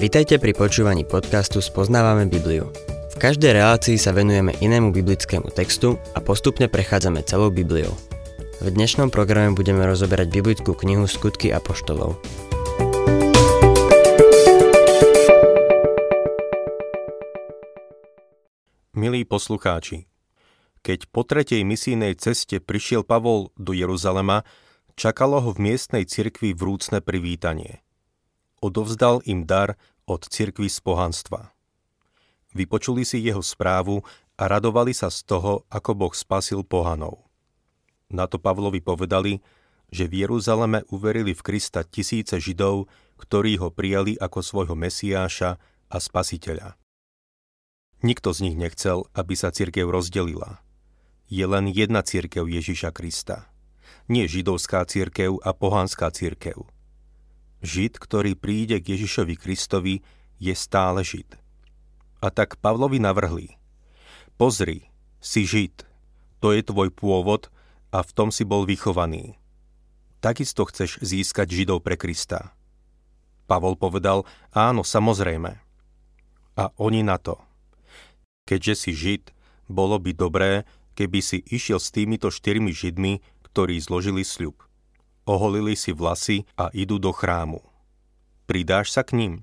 Vitajte pri počúvaní podcastu Spoznávame Bibliu. V každej relácii sa venujeme inému biblickému textu a postupne prechádzame celou Bibliou. V dnešnom programe budeme rozoberať biblickú knihu Skutky a poštolov. Milí poslucháči, keď po tretej misijnej ceste prišiel Pavol do Jeruzalema, čakalo ho v miestnej cirkvi vrúcne privítanie – odovzdal im dar od cirkvy z pohanstva. Vypočuli si jeho správu a radovali sa z toho, ako Boh spasil pohanov. Na to Pavlovi povedali, že v Jeruzaleme uverili v Krista tisíce Židov, ktorí ho prijali ako svojho Mesiáša a Spasiteľa. Nikto z nich nechcel, aby sa cirkev rozdelila. Je len jedna cirkev Ježiša Krista. Nie židovská cirkev a pohanská cirkev – Žid, ktorý príde k Ježišovi Kristovi, je stále Žid. A tak Pavlovi navrhli. Pozri, si Žid, to je tvoj pôvod a v tom si bol vychovaný. Takisto chceš získať Židov pre Krista. Pavol povedal, áno, samozrejme. A oni na to. Keďže si Žid, bolo by dobré, keby si išiel s týmito štyrmi Židmi, ktorí zložili sľub oholili si vlasy a idú do chrámu. Pridáš sa k ním?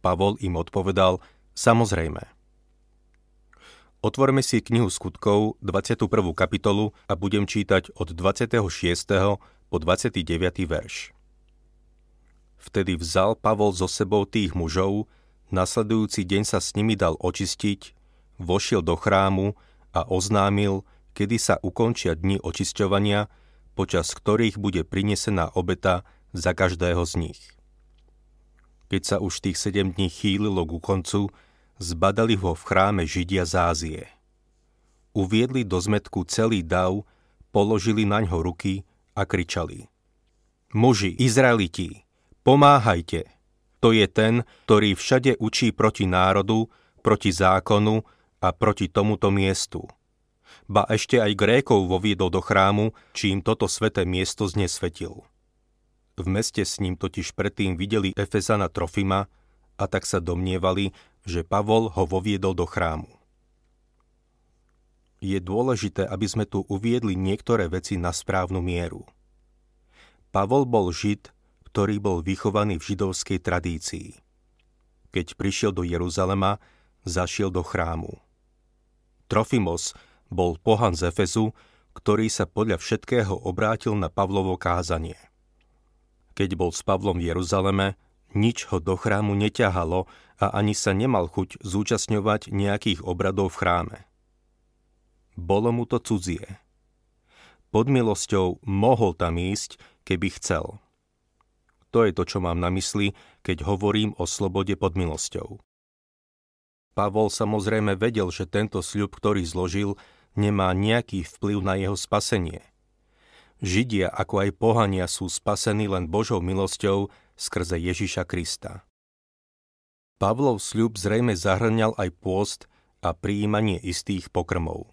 Pavol im odpovedal, samozrejme. Otvorme si knihu skutkov, 21. kapitolu a budem čítať od 26. po 29. verš. Vtedy vzal Pavol so sebou tých mužov, nasledujúci deň sa s nimi dal očistiť, vošiel do chrámu a oznámil, kedy sa ukončia dni očisťovania, počas ktorých bude prinesená obeta za každého z nich. Keď sa už tých sedem dní chýlilo ku koncu, zbadali ho v chráme Židia z Ázie. Uviedli do zmetku celý dav, položili na ňo ruky a kričali. Muži, Izraeliti, pomáhajte! To je ten, ktorý všade učí proti národu, proti zákonu a proti tomuto miestu – ba ešte aj Grékov voviedol do chrámu, čím toto sveté miesto znesvetil. V meste s ním totiž predtým videli Efezana Trofima a tak sa domnievali, že Pavol ho voviedol do chrámu. Je dôležité, aby sme tu uviedli niektoré veci na správnu mieru. Pavol bol žid, ktorý bol vychovaný v židovskej tradícii. Keď prišiel do Jeruzalema, zašiel do chrámu. Trofimos bol pohan z Efezu, ktorý sa podľa všetkého obrátil na Pavlovo kázanie. Keď bol s Pavlom v Jeruzaleme, nič ho do chrámu neťahalo a ani sa nemal chuť zúčastňovať nejakých obradov v chráme. Bolo mu to cudzie. Pod milosťou mohol tam ísť, keby chcel. To je to, čo mám na mysli, keď hovorím o slobode pod milosťou. Pavol samozrejme vedel, že tento sľub, ktorý zložil, nemá nejaký vplyv na jeho spasenie. Židia ako aj pohania sú spasení len Božou milosťou skrze Ježiša Krista. Pavlov sľub zrejme zahrňal aj pôst a prijímanie istých pokrmov.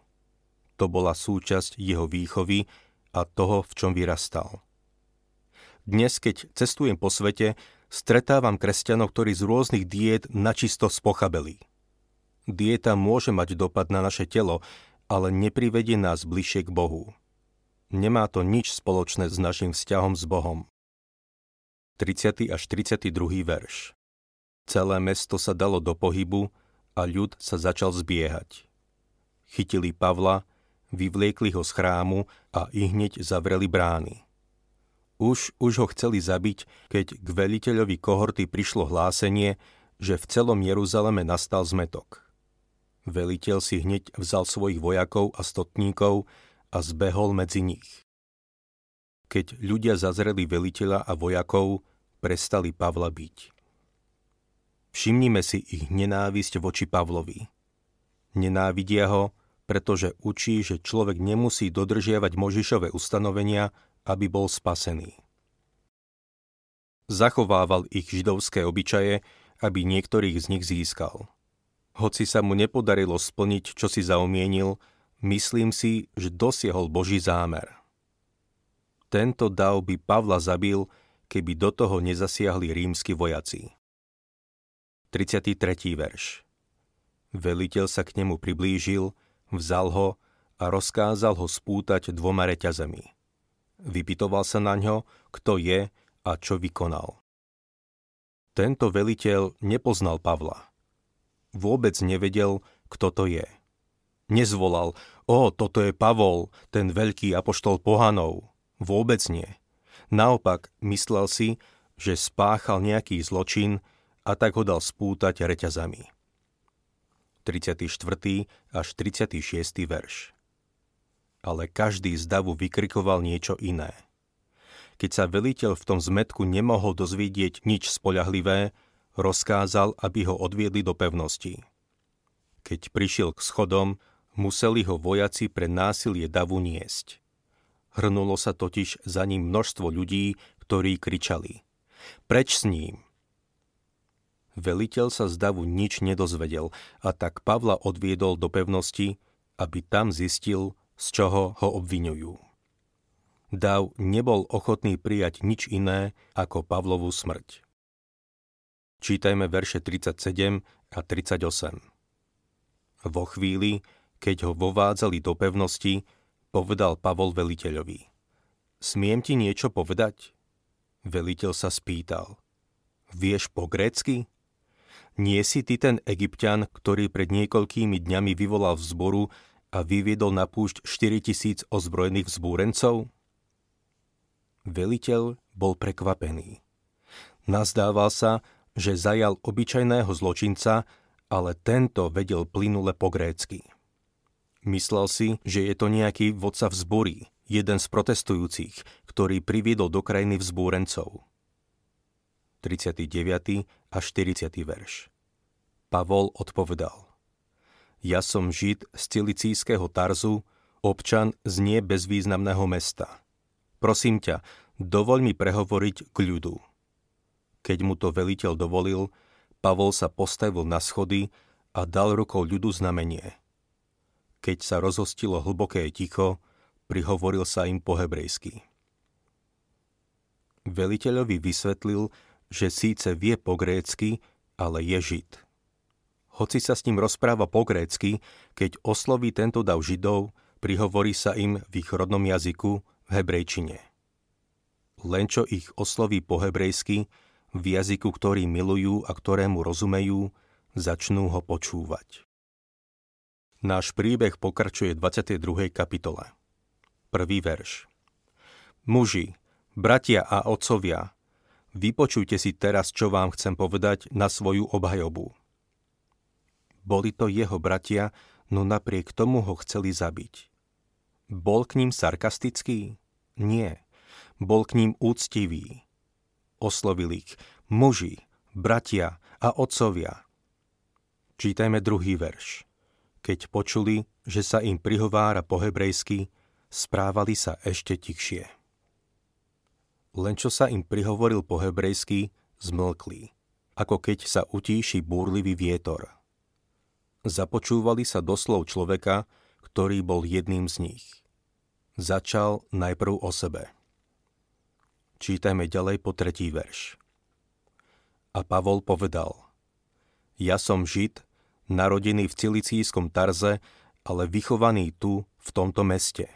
To bola súčasť jeho výchovy a toho, v čom vyrastal. Dnes, keď cestujem po svete, stretávam kresťanov, ktorí z rôznych diét načisto spochabeli. Dieta môže mať dopad na naše telo, ale neprivedie nás bližšie k Bohu. Nemá to nič spoločné s našim vzťahom s Bohom. 30. až 32. verš Celé mesto sa dalo do pohybu a ľud sa začal zbiehať. Chytili Pavla, vyvliekli ho z chrámu a i hneď zavreli brány. Už, už ho chceli zabiť, keď k veliteľovi kohorty prišlo hlásenie, že v celom Jeruzaleme nastal zmetok. Veliteľ si hneď vzal svojich vojakov a stotníkov a zbehol medzi nich. Keď ľudia zazreli veliteľa a vojakov, prestali Pavla byť. Všimnime si ich nenávisť voči Pavlovi. Nenávidia ho, pretože učí, že človek nemusí dodržiavať Možišové ustanovenia, aby bol spasený. Zachovával ich židovské obyčaje, aby niektorých z nich získal. Hoci sa mu nepodarilo splniť, čo si zaumienil, myslím si, že dosiahol Boží zámer. Tento dav by Pavla zabil, keby do toho nezasiahli rímsky vojaci. 33. verš. Veliteľ sa k nemu priblížil, vzal ho a rozkázal ho spútať dvoma reťazami. Vypitoval sa na ňo, kto je a čo vykonal. Tento veliteľ nepoznal Pavla. Vôbec nevedel, kto to je. Nezvolal, o, toto je Pavol, ten veľký apoštol pohanov. Vôbec nie. Naopak, myslel si, že spáchal nejaký zločin a tak ho dal spútať reťazami. 34. až 36. verš. Ale každý z davu vykrikoval niečo iné. Keď sa veliteľ v tom zmetku nemohol dozvidieť nič spoľahlivé, rozkázal, aby ho odviedli do pevnosti. Keď prišiel k schodom, museli ho vojaci pre násilie davu niesť. Hrnulo sa totiž za ním množstvo ľudí, ktorí kričali. Preč s ním! Veliteľ sa z davu nič nedozvedel a tak Pavla odviedol do pevnosti, aby tam zistil, z čoho ho obvinujú. Dav nebol ochotný prijať nič iné ako Pavlovú smrť. Čítajme verše 37 a 38. Vo chvíli, keď ho vovádzali do pevnosti, povedal Pavol veliteľovi. Smiem ti niečo povedať? Veliteľ sa spýtal. Vieš po grécky? Nie si ty ten egyptian, ktorý pred niekoľkými dňami vyvolal vzboru a vyviedol na púšť 4000 ozbrojených vzbúrencov? Veliteľ bol prekvapený. Nazdával sa, že zajal obyčajného zločinca, ale tento vedel plynule po grécky. Myslel si, že je to nejaký vodca vzbory, jeden z protestujúcich, ktorý priviedol do krajiny vzbúrencov. 39. a 40. verš. Pavol odpovedal. Ja som Žid z Cilicijského Tarzu, občan z nie bezvýznamného mesta. Prosím ťa, dovoľ mi prehovoriť k ľudu. Keď mu to veliteľ dovolil, Pavol sa postavil na schody a dal rukou ľudu znamenie. Keď sa rozhostilo hlboké ticho, prihovoril sa im po hebrejsky. Veliteľovi vysvetlil, že síce vie po grécky, ale je žid. Hoci sa s ním rozpráva po grécky, keď osloví tento dav židov, prihovorí sa im v ich rodnom jazyku, v hebrejčine. Len čo ich osloví po hebrejsky, v jazyku, ktorý milujú a ktorému rozumejú, začnú ho počúvať. Náš príbeh pokračuje 22. kapitole. Prvý verš. Muži, bratia a otcovia, Vypočujte si teraz, čo vám chcem povedať na svoju obhajobu. Boli to jeho bratia, no napriek tomu ho chceli zabiť. Bol k ním sarkastický? Nie. Bol k ním úctivý. Oslovil ich muži, bratia a otcovia. Čítajme druhý verš. Keď počuli, že sa im prihovára po hebrejsky, správali sa ešte tichšie len čo sa im prihovoril po hebrejsky, zmlkli, ako keď sa utíši búrlivý vietor. Započúvali sa doslov človeka, ktorý bol jedným z nich. Začal najprv o sebe. Čítajme ďalej po tretí verš. A Pavol povedal, Ja som Žid, narodený v Cilicijskom Tarze, ale vychovaný tu, v tomto meste.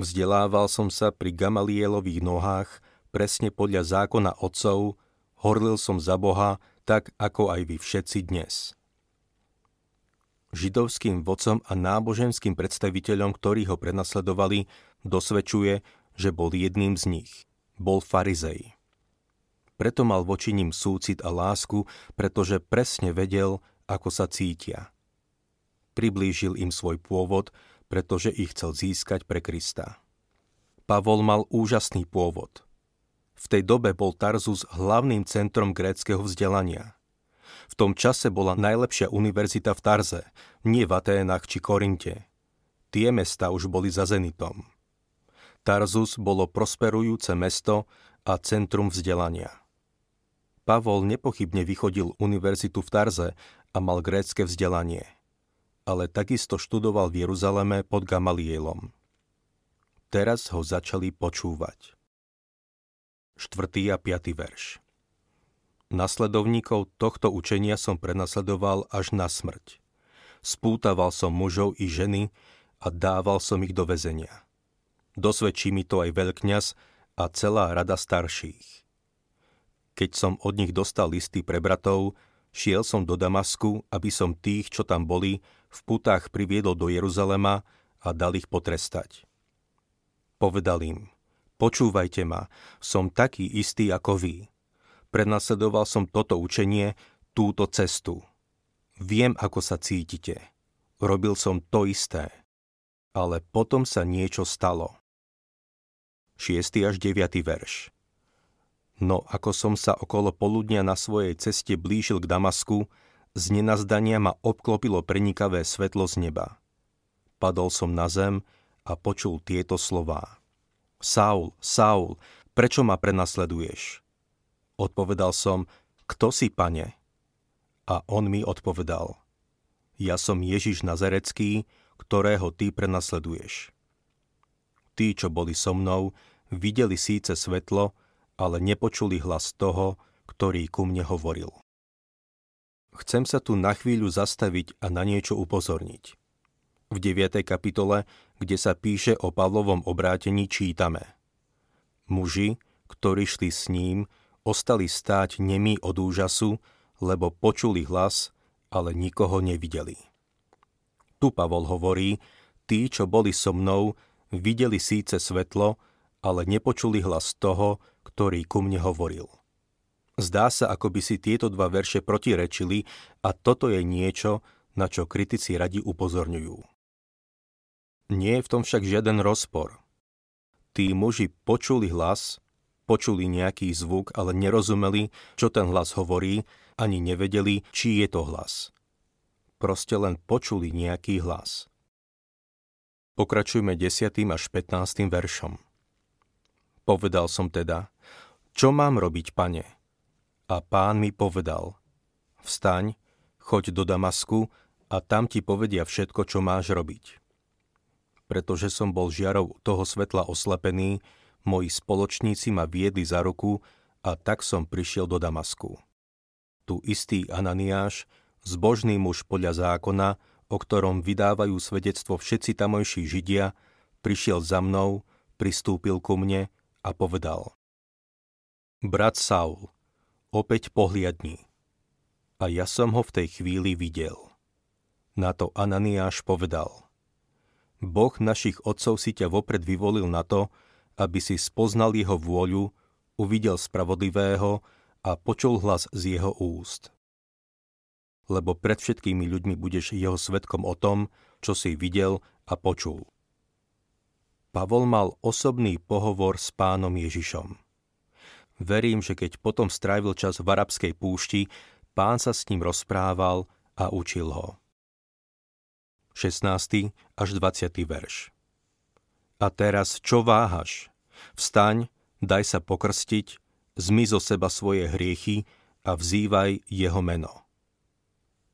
Vzdelával som sa pri Gamalielových nohách presne podľa zákona otcov, horlil som za Boha, tak ako aj vy všetci dnes. Židovským vodcom a náboženským predstaviteľom, ktorí ho prenasledovali, dosvedčuje, že bol jedným z nich. Bol farizej. Preto mal voči ním súcit a lásku, pretože presne vedel, ako sa cítia. Priblížil im svoj pôvod, pretože ich chcel získať pre Krista. Pavol mal úžasný pôvod – v tej dobe bol Tarzus hlavným centrom gréckého vzdelania. V tom čase bola najlepšia univerzita v Tarze, nie v Aténach či Korinte. Tie mesta už boli za Zenitom. Tarzus bolo prosperujúce mesto a centrum vzdelania. Pavol nepochybne vychodil univerzitu v Tarze a mal grécke vzdelanie. Ale takisto študoval v Jeruzaleme pod Gamalielom. Teraz ho začali počúvať. 4. a 5. verš. Nasledovníkov tohto učenia som prenasledoval až na smrť. Spútaval som mužov i ženy a dával som ich do väzenia. Dosvedčí mi to aj veľkňaz a celá rada starších. Keď som od nich dostal listy pre bratov, šiel som do Damasku, aby som tých, čo tam boli, v putách priviedol do Jeruzalema a dal ich potrestať. Povedal im, počúvajte ma, som taký istý ako vy Prenasledoval som toto učenie, túto cestu. Viem, ako sa cítite. Robil som to isté. Ale potom sa niečo stalo. 6. až 9. verš No ako som sa okolo poludnia na svojej ceste blížil k Damasku, z nenazdania ma obklopilo prenikavé svetlo z neba. Padol som na zem a počul tieto slová. Saul, Saul, prečo ma prenasleduješ? Odpovedal som, kto si, pane? A on mi odpovedal, ja som Ježiš Nazarecký, ktorého ty prenasleduješ. Tí, čo boli so mnou, videli síce svetlo, ale nepočuli hlas toho, ktorý ku mne hovoril. Chcem sa tu na chvíľu zastaviť a na niečo upozorniť. V 9. kapitole, kde sa píše o Pavlovom obrátení, čítame. Muži, ktorí šli s ním, ostali stáť nemí od úžasu, lebo počuli hlas, ale nikoho nevideli. Tu Pavol hovorí, tí, čo boli so mnou, videli síce svetlo, ale nepočuli hlas toho, ktorý ku mne hovoril. Zdá sa, ako by si tieto dva verše protirečili a toto je niečo, na čo kritici radi upozorňujú. Nie je v tom však žiaden rozpor. Tí muži počuli hlas, počuli nejaký zvuk, ale nerozumeli, čo ten hlas hovorí, ani nevedeli, či je to hlas. Proste len počuli nejaký hlas. Pokračujme 10. až 15. veršom. Povedal som teda, čo mám robiť, pane? A pán mi povedal, vstaň, choď do Damasku a tam ti povedia všetko, čo máš robiť. Pretože som bol žiarou toho svetla oslepený, moji spoločníci ma viedli za ruku a tak som prišiel do Damasku. Tu istý Ananiáš, zbožný muž podľa zákona, o ktorom vydávajú svedectvo všetci tamojší Židia, prišiel za mnou, pristúpil ku mne a povedal Brat Saul, opäť pohliadni. A ja som ho v tej chvíli videl. Na to Ananiáš povedal Boh našich otcov si ťa vopred vyvolil na to, aby si spoznal jeho vôľu, uvidel spravodlivého a počul hlas z jeho úst. Lebo pred všetkými ľuďmi budeš jeho svetkom o tom, čo si videl a počul. Pavol mal osobný pohovor s pánom Ježišom. Verím, že keď potom strávil čas v arabskej púšti, pán sa s ním rozprával a učil ho. 16. až 20. verš a teraz čo váhaš? Vstaň, daj sa pokrstiť, zmi zo seba svoje hriechy a vzývaj jeho meno.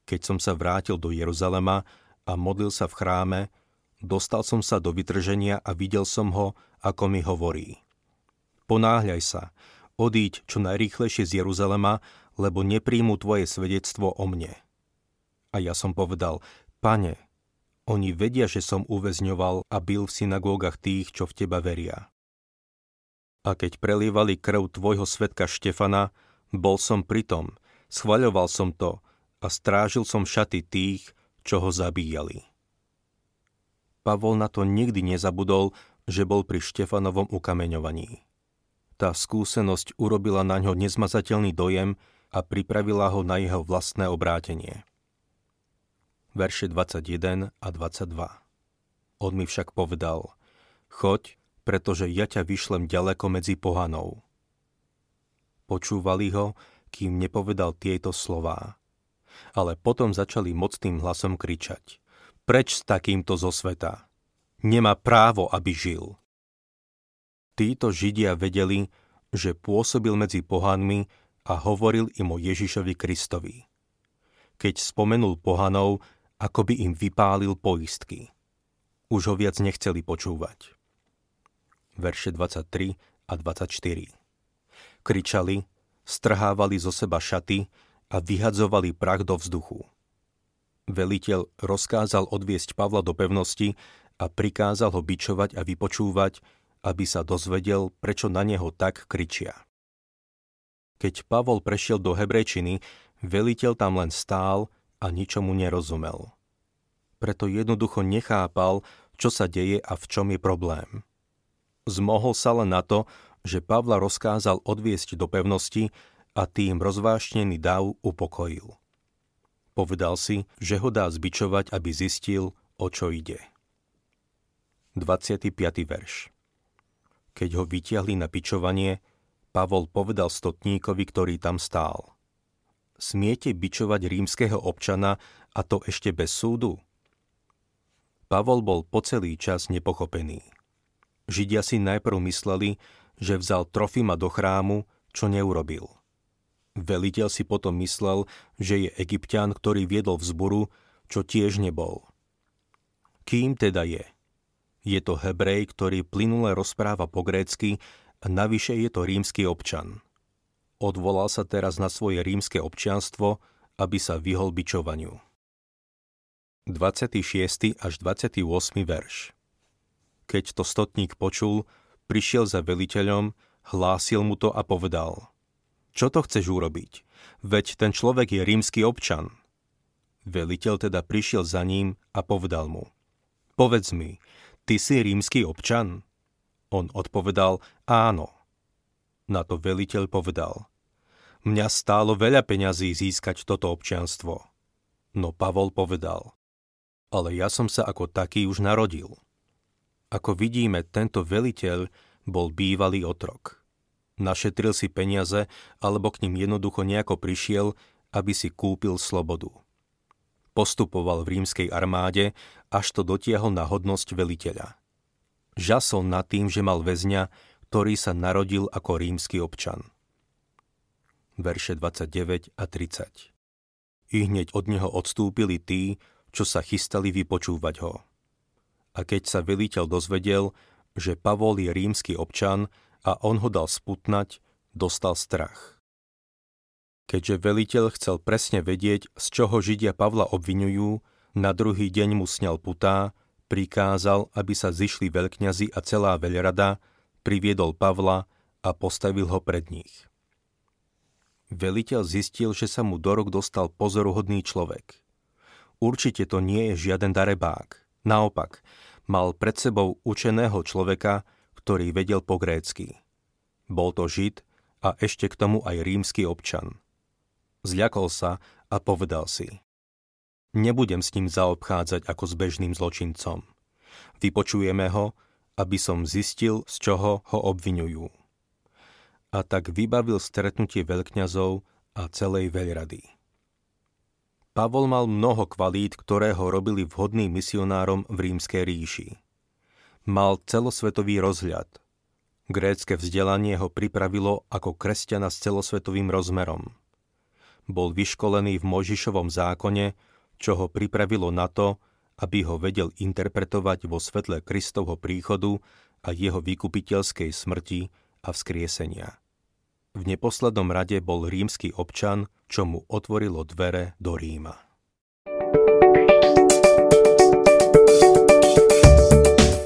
Keď som sa vrátil do Jeruzalema a modlil sa v chráme, dostal som sa do vytrženia a videl som ho, ako mi hovorí. Ponáhľaj sa, odíď čo najrýchlejšie z Jeruzalema, lebo nepríjmu tvoje svedectvo o mne. A ja som povedal, pane, oni vedia, že som uväzňoval a bil v synagógach tých, čo v teba veria. A keď prelievali krv tvojho svetka Štefana, bol som pritom, schvaľoval som to a strážil som šaty tých, čo ho zabíjali. Pavol na to nikdy nezabudol, že bol pri Štefanovom ukameňovaní. Tá skúsenosť urobila na ňo nezmazateľný dojem a pripravila ho na jeho vlastné obrátenie verše 21 a 22. On mi však povedal, choď, pretože ja ťa vyšlem ďaleko medzi pohanou. Počúvali ho, kým nepovedal tieto slová. Ale potom začali mocným hlasom kričať. Preč s takýmto zo sveta? Nemá právo, aby žil. Títo Židia vedeli, že pôsobil medzi pohanmi a hovoril im o Ježišovi Kristovi. Keď spomenul pohanov, ako by im vypálil poistky. Už ho viac nechceli počúvať. Verše 23 a 24. Kričali, strhávali zo seba šaty a vyhadzovali prach do vzduchu. Veliteľ rozkázal odviesť Pavla do pevnosti a prikázal ho bičovať a vypočúvať, aby sa dozvedel, prečo na neho tak kričia. Keď Pavol prešiel do hebrejčiny, veliteľ tam len stál a ničomu nerozumel. Preto jednoducho nechápal, čo sa deje a v čom je problém. Zmohol sa len na to, že Pavla rozkázal odviesť do pevnosti a tým rozvášnený dáv upokojil. Povedal si, že ho dá zbičovať, aby zistil, o čo ide. 25. verš Keď ho vytiahli na bičovanie, Pavol povedal stotníkovi, ktorý tam stál. Smiete bičovať rímskeho občana a to ešte bez súdu? Pavol bol po celý čas nepochopený. Židia si najprv mysleli, že vzal Trofima do chrámu, čo neurobil – Veliteľ si potom myslel, že je egyptian, ktorý viedol vzburu, čo tiež nebol. Kým teda je? Je to Hebrej, ktorý plynule rozpráva po grécky a navyše je to rímsky občan. Odvolal sa teraz na svoje rímske občianstvo, aby sa vyhol bičovaniu. 26. až 28. verš Keď to stotník počul, prišiel za veliteľom, hlásil mu to a povedal – čo to chceš urobiť? Veď ten človek je rímsky občan. Veliteľ teda prišiel za ním a povedal mu, povedz mi, ty si rímsky občan? On odpovedal, áno. Na to veliteľ povedal, mňa stálo veľa peňazí získať toto občianstvo. No Pavol povedal, ale ja som sa ako taký už narodil. Ako vidíme, tento veliteľ bol bývalý otrok. Našetril si peniaze alebo k ním jednoducho nejako prišiel, aby si kúpil slobodu. Postupoval v rímskej armáde, až to dotiahol na hodnosť veliteľa. Žasol nad tým, že mal väzňa, ktorý sa narodil ako rímsky občan. Verše 29 a 30 I hneď od neho odstúpili tí, čo sa chystali vypočúvať ho. A keď sa veliteľ dozvedel, že Pavol je rímsky občan, a on ho dal sputnať, dostal strach. Keďže veliteľ chcel presne vedieť, z čoho Židia Pavla obvinujú, na druhý deň mu sňal putá, prikázal, aby sa zišli veľkňazi a celá veľrada, priviedol Pavla a postavil ho pred nich. Veliteľ zistil, že sa mu do rok dostal pozoruhodný človek. Určite to nie je žiaden darebák. Naopak, mal pred sebou učeného človeka, ktorý vedel po grécky. Bol to Žid a ešte k tomu aj rímsky občan. Zľakol sa a povedal si. Nebudem s ním zaobchádzať ako s bežným zločincom. Vypočujeme ho, aby som zistil, z čoho ho obvinujú. A tak vybavil stretnutie veľkňazov a celej veľrady. Pavol mal mnoho kvalít, ktoré ho robili vhodným misionárom v rímskej ríši. Mal celosvetový rozhľad. Grécke vzdelanie ho pripravilo ako kresťana s celosvetovým rozmerom. Bol vyškolený v Možišovom zákone, čo ho pripravilo na to, aby ho vedel interpretovať vo svetle Kristovho príchodu a jeho vykupiteľskej smrti a vzkriesenia. V neposlednom rade bol rímsky občan, čo mu otvorilo dvere do Ríma.